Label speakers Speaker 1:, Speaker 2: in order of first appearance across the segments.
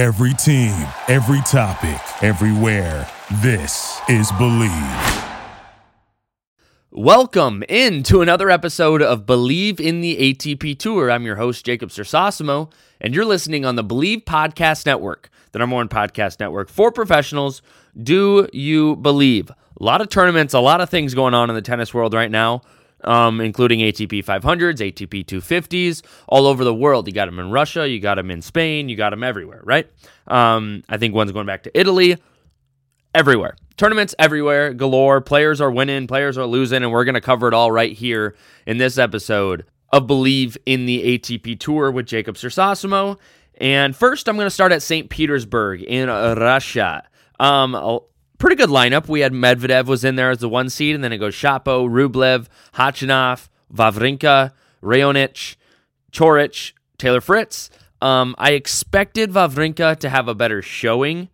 Speaker 1: Every team, every topic, everywhere. This is Bleav.
Speaker 2: Welcome into another episode of Bleav in the ATP Tour. I'm your host, Jacob Sersosimo, and you're listening on the Bleav Podcast Network, the number one podcast network for professionals. Do you believe? A lot of tournaments, a lot of things going on in the tennis world right now, um, including ATP 500s, ATP 250s, all over the world. You got them in Russia, you got them in Spain, you got them everywhere, right? Um, I think one's going back to Italy, everywhere. Tournaments everywhere, galore. Players are winning, players are losing, and we're going to cover it all right here in this episode of Bleav in the ATP Tour with Jacob Sersosimo. And first, I'm going to start at St. Petersburg in Russia. Um, pretty good lineup. We had Medvedev was in there as the one seed, and then it goes Shapo, Rublev, Khachanov, Wawrinka, Raonic, Coric, Taylor Fritz. Um, I expected Wawrinka to have a better showing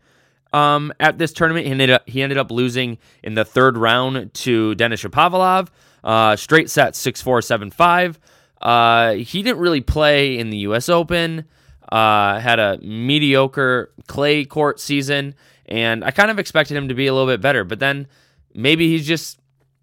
Speaker 2: um, at this tournament. He ended up he ended up losing in the third round to Denis Shapovalov. Uh, straight set 6-4, 7-5. Uh, he didn't really play in the U.S. Open. Uh, had a mediocre clay court season, and I kind of expected him to be a little bit better. But then maybe he's just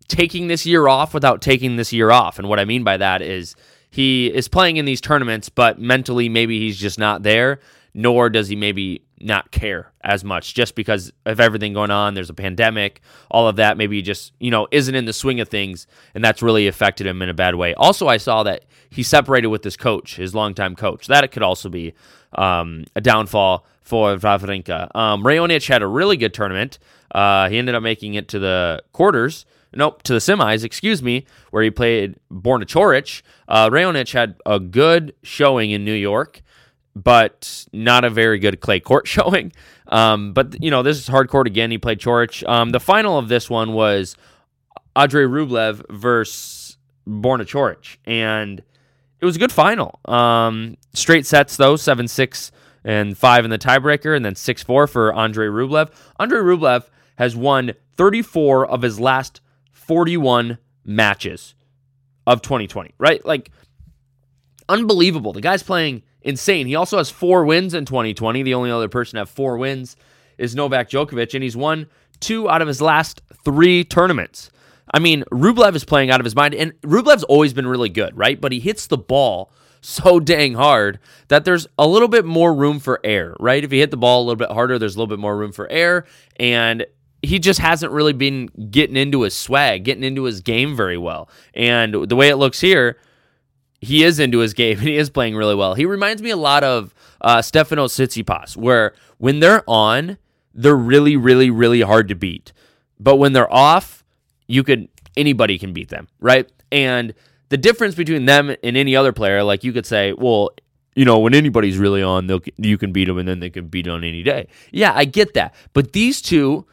Speaker 2: taking this year off without taking this year off. And what I mean by that is he is playing in these tournaments, but mentally maybe he's just not there, nor does he maybe not care as much just because of everything going on. There's a pandemic, all of that. Maybe he just, you know, isn't in the swing of things, and that's really affected him in a bad way. Also, I saw that he separated with his coach, his longtime coach. That could also be um, a downfall for Wawrinka. Um, Raonic had a really good tournament. Uh, he ended up making it to the quarters. Nope, to the semis, excuse me, where he played Borna Coric. Uh, Raonic had a good showing in New York but not a very good clay court showing. Um, but you know, this is hard court again. He played Coric. Um, the final of this one was Andrei Rublev versus Borna Coric, and it was a good final. Um, straight sets though, seven six and five in the tiebreaker, and then six four for Andrei Rublev. Andrei Rublev has won 34 of his last 41 matches of 2020. Right, like unbelievable. The guy's playing insane. He also has four wins in 2020. The only other person to have four wins is Novak Djokovic, and he's won two out of his last three tournaments. I mean, Rublev is playing out of his mind, and Rublev's always been really good, right? But he hits the ball so dang hard that there's a little bit more room for air, right? If he hit the ball a little bit harder, there's a little bit more room for air, and he just hasn't really been getting into his swag, getting into his game very well. And the way it looks here, he is into his game and he is playing really well. He reminds me a lot of uh, Stefano Tsitsipas, where when they're on, they're really, really, really hard to beat. But when they're off, you could anybody can beat them, right? And the difference between them and any other player, like you could say, well, you know, when anybody's really on, they'll you can beat them, and then they can beat on any day. Yeah, I get that, but these two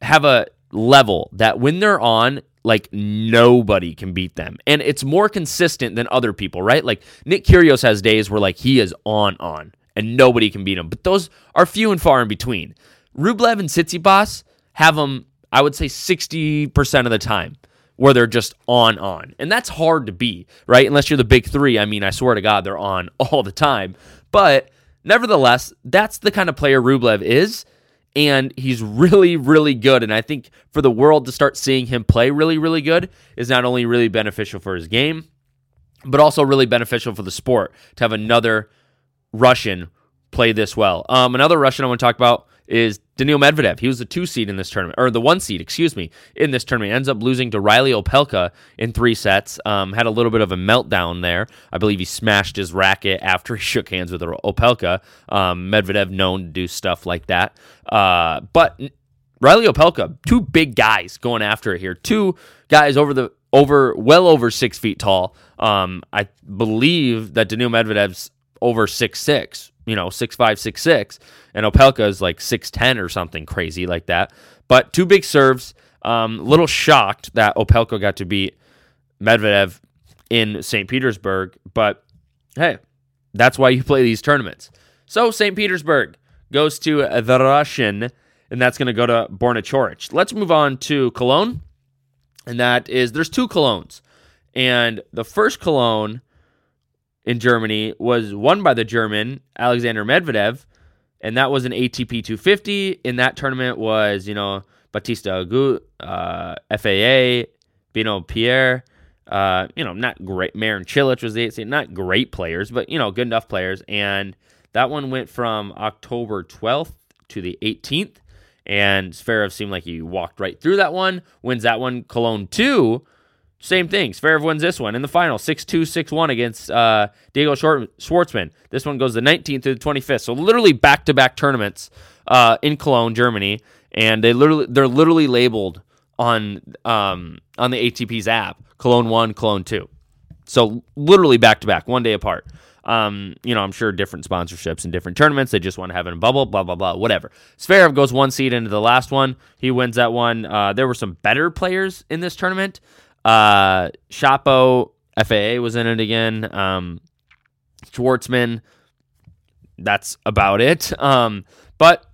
Speaker 2: have a level that when they're on, like nobody can beat them. And it's more consistent than other people, right? Like Nick Kyrgios has days where like he is on on and nobody can beat him. But those are few and far in between. Rublev and Tsitsipas have them, I would say 60% of the time where they're just on on. And that's hard to be, right? Unless you're the big 3. I mean, I swear to god they're on all the time. But nevertheless, that's the kind of player Rublev is and he's really, really good. And I think for the world to start seeing him play really, really good is not only really beneficial for his game, but also really beneficial for the sport to have another Russian play this well. Um, another Russian I want to talk about is Daniil Medvedev. He was the two seed in this tournament, or the one seed, excuse me, in this tournament. Ends up losing to Reilly Opelka in three sets. Um, had a little bit of a meltdown there. I believe he smashed his racket after he shook hands with Opelka. Um, Medvedev known to do stuff like that. Uh, but Reilly Opelka, two big guys going after it here. Two guys over the over well over six feet tall. Um, I believe that Daniil Medvedev's over six six you know, six five, six six, and Opelka is like six ten or something crazy like that. But two big serves. Um, little shocked that Opelka got to beat Medvedev in St. Petersburg, but hey, that's why you play these tournaments. So St. Petersburg goes to the Russian, and that's going to go to Borna Coric. Let's move on to Cologne, and that is there's two Colognes, and the first Cologne in Germany was won by the German Alexander Medvedev. and that was an ATP 250. In that tournament was you know Bautista Agut, uh, FAA, Benoit Pierre. Uh, you know, not great. Marin Cilic was the eight seed. Not great players, but you know, good enough players. And that one went from October 12th to the 18th. And Zverev seemed like he walked right through that one. Wins that one. Cologne two. Same thing. Zverev wins this one in the final, 6 2, 6 1 against uh, Diego Schwartzman. This one goes the 19th to the 25th. So literally back to back tournaments uh, in Cologne, Germany. And they literally they're literally labeled on um, on the ATP's app Cologne 1, Cologne 2. So literally back to back, one day apart. Um, you know, I'm sure different sponsorships and different tournaments. They just want to have it in a bubble, blah, blah, blah, whatever. Zverev goes one seed into the last one. He wins that one. Uh, there were some better players in this tournament. Uh, Shapo, FAA was in it again. Um, Schwartzman, that's about it. Um, but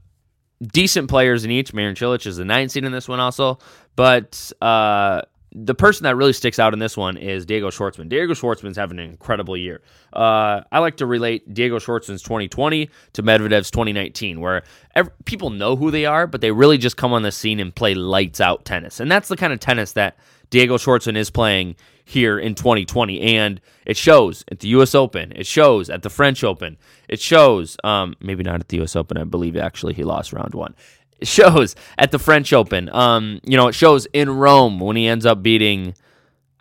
Speaker 2: decent players in each. Marin Cilic is the ninth seed in this one also. But uh, the person that really sticks out in this one is Diego Schwartzman. Diego Schwartzman's having an incredible year. Uh, I like to relate Diego Schwartzman's 2020 to Medvedev's 2019, where every, people know who they are, but they really just come on the scene and play lights out tennis. And that's the kind of tennis that Diego Schwartzman is playing here in 2020. And it shows at the U.S. Open. It shows at the French Open. It shows, um, maybe not at the U.S. Open. I believe actually he lost round one It shows at the French Open. Um, you know, it shows in Rome when he ends up beating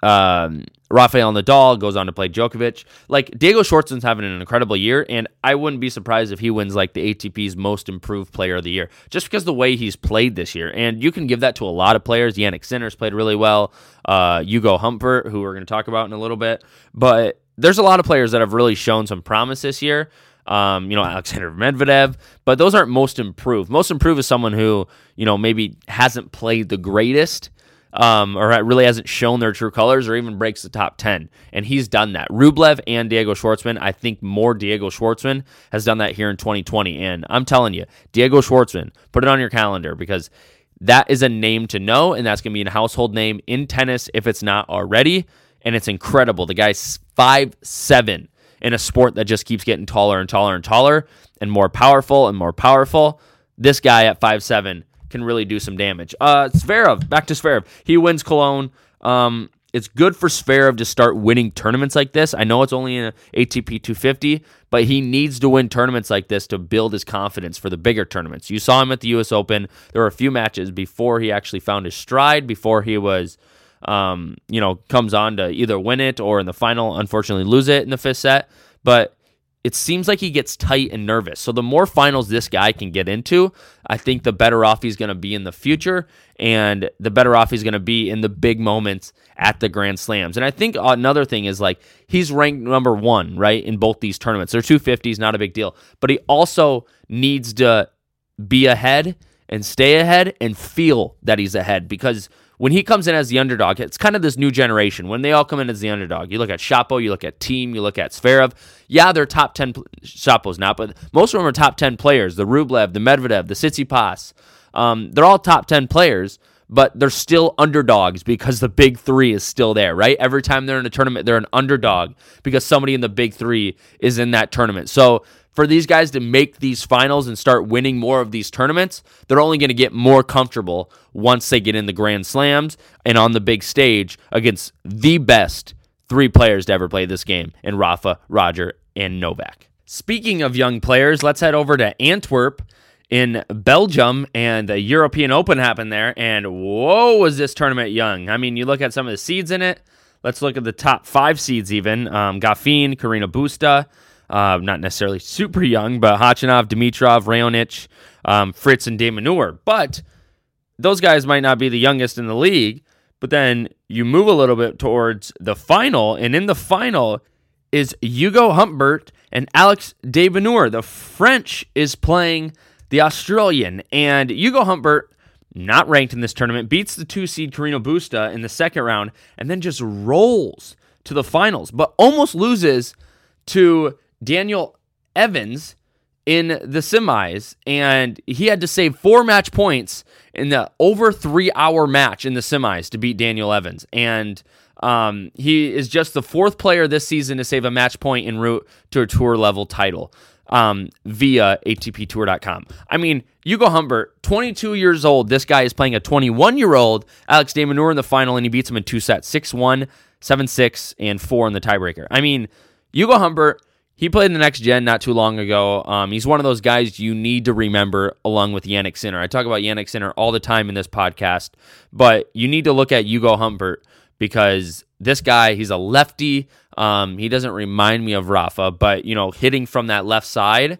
Speaker 2: um, Rafael Nadal, goes on to play Djokovic. Like Diego Schwartzman's having an incredible year, and I wouldn't be surprised if he wins like the ATP's most improved player of the year, just because the way he's played this year. And you can give that to a lot of players. Jannik Sinner's played really well. Uh, Hugo Humbert, who we're going to talk about in a little bit, but there's a lot of players that have really shown some promise this year um, you know, Alexander Medvedev, but those aren't most improved. Most improved is someone who, you know, maybe hasn't played the greatest um, or really hasn't shown their true colors or even breaks the top 10. And he's done that. Rublev and Diego Schwartzman, I think more Diego Schwartzman has done that here in 2020. And I'm telling you, Diego Schwartzman, put it on your calendar because that is a name to know, and that's going to be a household name in tennis if it's not already. And it's incredible. The guy's five seven in a sport that just keeps getting taller and taller and taller and more powerful and more powerful. This guy at five seven can really do some damage. Uh, Zverev, back to Zverev. He wins Cologne. Um, it's good for Zverev to start winning tournaments like this. I know it's only an ATP 250, but he needs to win tournaments like this to build his confidence for the bigger tournaments. You saw him at the U.S. Open. There were a few matches before he actually found his stride, before he was um, you know, comes on to either win it or in the final, unfortunately, lose it in the fifth set. But it seems like he gets tight and nervous. So the more finals this guy can get into, I think the better off he's going to be in the future and the better off he's going to be in the big moments at the Grand Slams. And I think another thing is like he's ranked number 1, right, in both these tournaments. They're 250s, not a big deal, but he also needs to be ahead and stay ahead and feel that he's ahead because when he comes in as the underdog, it's kind of this new generation. When they all come in as the underdog, you look at Shapo, you look at Thiem, you look at Zverev. Yeah, they're top 10, Shapo's not, but most of them are top 10 players. The Rublev, the Medvedev, the Tsitsipas. Um, they're all top 10 players, but they're still underdogs because the big three is still there, right? Every time they're in a tournament, they're an underdog because somebody in the big three is in that tournament. So for these guys to make these finals and start winning more of these tournaments, they're only going to get more comfortable once they get in the Grand Slams and on the big stage against the best three players to ever play this game in Rafa, Roger, and Novak. Speaking of young players, let's head over to Antwerp in Belgium, and the European Open happened there. And whoa, was this tournament young? I mean, you look at some of the seeds in it. Let's look at the top five seeds, even. Um, Goffin, Carreño Busta, uh, not necessarily super young, but Khachanov, Dimitrov, Raonic, um, Fritz, and de Minaur. But those guys might not be the youngest in the league. But then you move a little bit towards the final, and in the final is Hugo Humbert and Alex de Minaur. The French is playing the Australian, and Hugo Humbert, not ranked in this tournament, beats the two seed Carreño Busta in the second round, and then just rolls to the finals, but almost loses to Daniel Evans in the semis, and he had to save four match points in the over three hour match in the semis to beat Daniel Evans. And um, he is just the fourth player this season to save a match point en route to a tour level title. um, via ATPTour.com. I mean, Hugo Humbert, 22 years old. This guy is playing a 21 year old Alex de in the final, and he beats him in two sets 6 1, 7 6, and 4 in the tiebreaker. I mean, Hugo Humbert, he played in the next gen not too long ago. Um, he's one of those guys you need to remember along with Jannik Sinner. I talk about Jannik Sinner all the time in this podcast, but you need to look at Hugo Humbert because this guy, he's a lefty. Um, he doesn't remind me of Rafa, but you know, hitting from that left side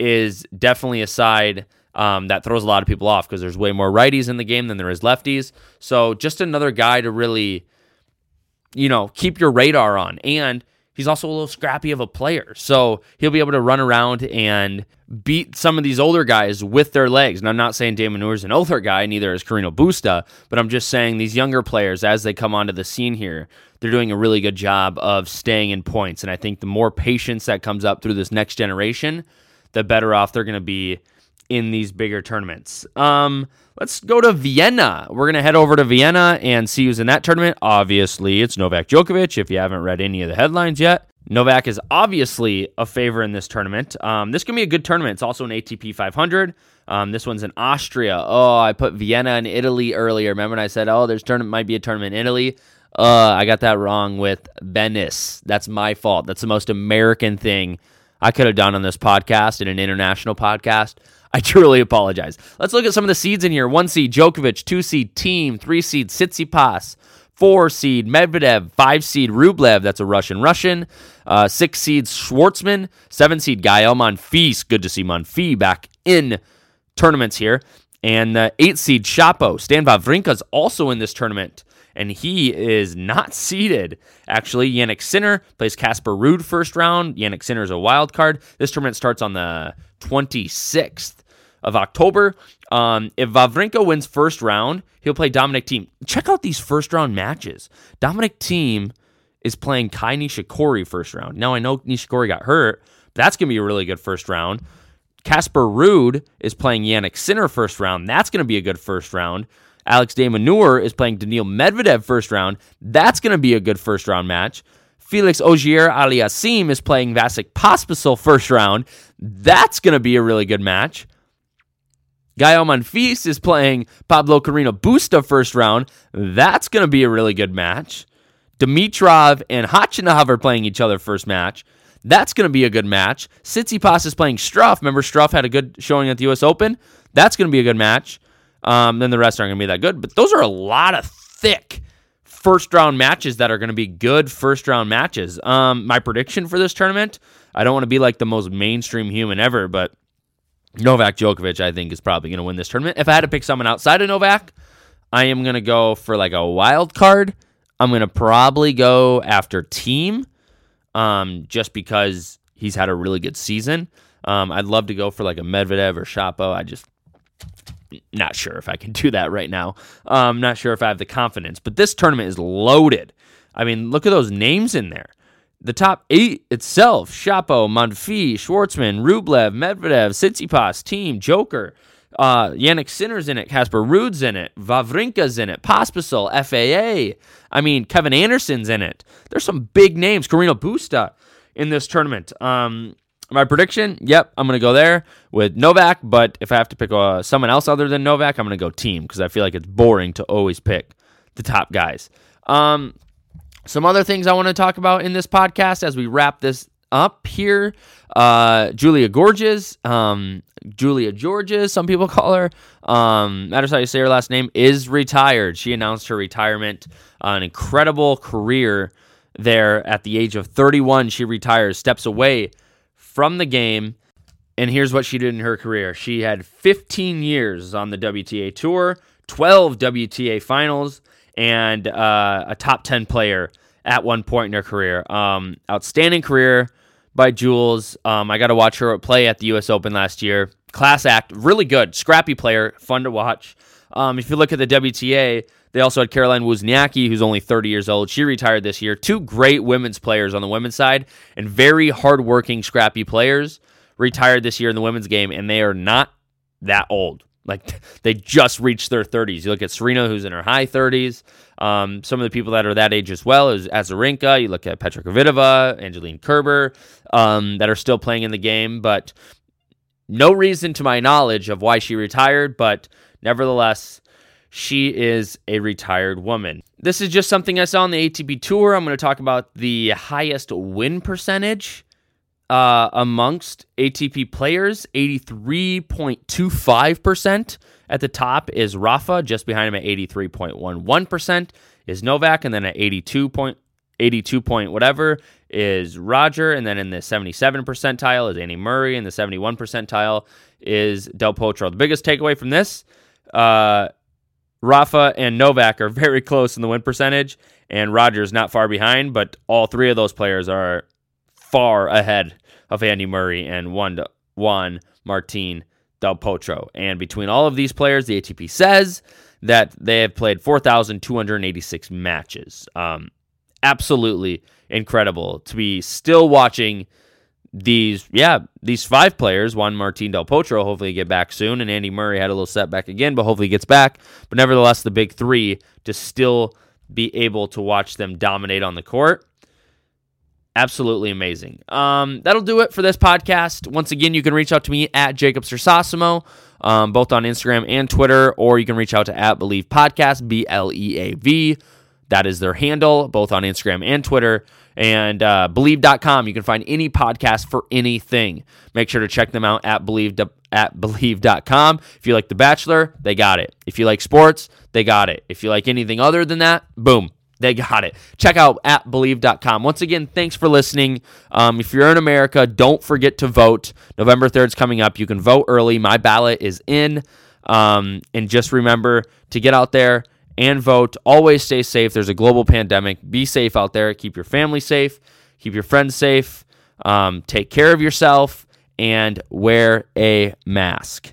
Speaker 2: is definitely a side um, that throws a lot of people off because there's way more righties in the game than there is lefties. So just another guy to really, you know, keep your radar on. And he's also a little scrappy of a player. So he'll be able to run around and beat some of these older guys with their legs. And I'm not saying Damon de is an older guy, neither is Carreno Busta, but I'm just saying these younger players, as they come onto the scene here, they're doing a really good job of staying in points. And I think the more patience that comes up through this next generation, the better off they're going to be in these bigger tournaments. Um, let's go to Vienna. We're going to head over to Vienna and see who's in that tournament. Obviously, it's Novak Djokovic, if you haven't read any of the headlines yet. Novak is obviously a favor in this tournament. Um, this can be a good tournament. It's also an ATP 500. Um, this one's in Austria. Oh, I put Vienna in Italy earlier. Remember when I said, oh, there's tournament might be a tournament in Italy? Uh, I got that wrong with Venice. That's my fault. That's the most American thing I could have done on this podcast in an international podcast. I truly apologize. Let's look at some of the seeds in here. One seed Djokovic, two seed Thiem. three seed Tsitsipas, four seed Medvedev, five seed Rublev, that's a Russian Russian, uh, six seed Schwartzman, seven seed Gael Monfils. Good to see Monfils back in tournaments here. And uh, eight seed Shapo. Stan Wawrinka's also in this tournament and he is not seeded. Actually, Jannik Sinner plays Casper Ruud first round. Jannik Sinner is a wild card. This tournament starts on the 26th of October. Um, if Wawrinka wins first round, he'll play Dominic Thiem. Check out these first round matches. Dominic Thiem is playing Kai Nishikori first round. Now I know Nishikori got hurt, but that's going to be a really good first round. Casper Ruud is playing Jannik Sinner first round. That's going to be a good first round. Alex de Minaur is playing Daniil Medvedev first round. That's going to be a good first round match. Felix Auger Aliassime is playing Vasek Pospisil first round. That's going to be a really good match. Gael Monfils is playing Pablo Carreno Busta first round. That's going to be a really good match. Dimitrov and Khachanov are playing each other first match. That's going to be a good match. Tsitsipas is playing Struff. Remember, Struff had a good showing at the U.S. Open. That's going to be a good match. Um, then the rest aren't going to be that good. But those are a lot of thick first round matches that are going to be good first round matches. Um, my prediction for this tournament, I don't want to be like the most mainstream human ever, but Novak Djokovic, I think, is probably going to win this tournament. If I had to pick someone outside of Novak, I am going to go for like a wild card. I'm going to probably go after Thiem um, just because he's had a really good season. Um, I'd love to go for like a Medvedev or Shapo. I just not sure if I can do that right now. I'm um, not sure if I have the confidence, but this tournament is loaded. I mean, look at those names in there. The top eight itself Shapo, Monfils, Schwartzman, Rublev, Medvedev, Tsitsipas, Thiem, Joker, uh, Jannik Sinner's in it, Casper Ruud's in it, Wawrinka's in it, Pospisil, FAA. I mean, Kevin Anderson's in it. There's some big names. Carreno Busta in this tournament. Um, my prediction, yep, I'm going to go there with Novak. But if I have to pick uh, someone else other than Novak, I'm going to go Thiem because I feel like it's boring to always pick the top guys. Um, some other things I want to talk about in this podcast as we wrap this up here. Uh, Julia Gorges, um, Julia Georges, some people call her. Um, matters how you say her last name, is retired. She announced her retirement. Uh, an incredible career there at the age of 31. She retires, steps away from the game. And here's what she did in her career she had 15 years on the WTA Tour, 12 WTA finals, and uh, a top 10 player at one point in her career. Um, outstanding career by Jules. Um, I got to watch her play at the U.S. Open last year. Class act, really good, scrappy player, fun to watch. Um, if you look at the WTA, they also had Caroline Wozniacki, who's only 30 years old. She retired this year. Two great women's players on the women's side and very hardworking, scrappy players retired this year in the women's game, and they are not that old. Like they just reached their 30s. You look at Serena, who's in her high 30s. Um, some of the people that are that age as well is Azarenka. You look at Petra Kvitova, Angelique Kerber, um, that are still playing in the game. But no reason to my knowledge of why she retired. But nevertheless, she is a retired woman. This is just something I saw on the ATP Tour. I'm going to talk about the highest win percentage uh, amongst ATP players, 83.25%. At the top is Rafa, just behind him at 83.11% is Novak, and then at 82 point, 82 point whatever is Roger, and then in the 77 percentile is Andy Murray, and the 71 percentile is Del Potro. The biggest takeaway from this, uh, Rafa and Novak are very close in the win percentage, and Roger's not far behind, but all three of those players are far ahead of Andy Murray and Juan, Juan Martin Del Potro. And between all of these players, the ATP says that they have played 4,286 matches. Um, absolutely incredible to be still watching these, yeah, these five players, Juan Martin Del Potro, hopefully get back soon, and Andy Murray had a little setback again, but hopefully gets back. But nevertheless, the big three to still be able to watch them dominate on the court absolutely amazing. Um, that'll do it for this podcast. Once again, you can reach out to me at Jacob Sersosimo, um, both on Instagram and Twitter, or you can reach out to at Bleav Podcast, B L E A V. That is their handle, both on Instagram and Twitter. And uh, Bleav.com, you can find any podcast for anything. Make sure to check them out at Bleav at Bleav.com. If you like The Bachelor, they got it. If you like sports, they got it. If you like anything other than that, boom, they got it. Check out at Bleav.com. Once again, thanks for listening. Um, if you're in America, don't forget to vote. November 3rd is coming up. You can vote early. My ballot is in. Um, and just remember to get out there and vote. Always stay safe. There's a global pandemic. Be safe out there. Keep your family safe. Keep your friends safe. Um, take care of yourself and wear a mask.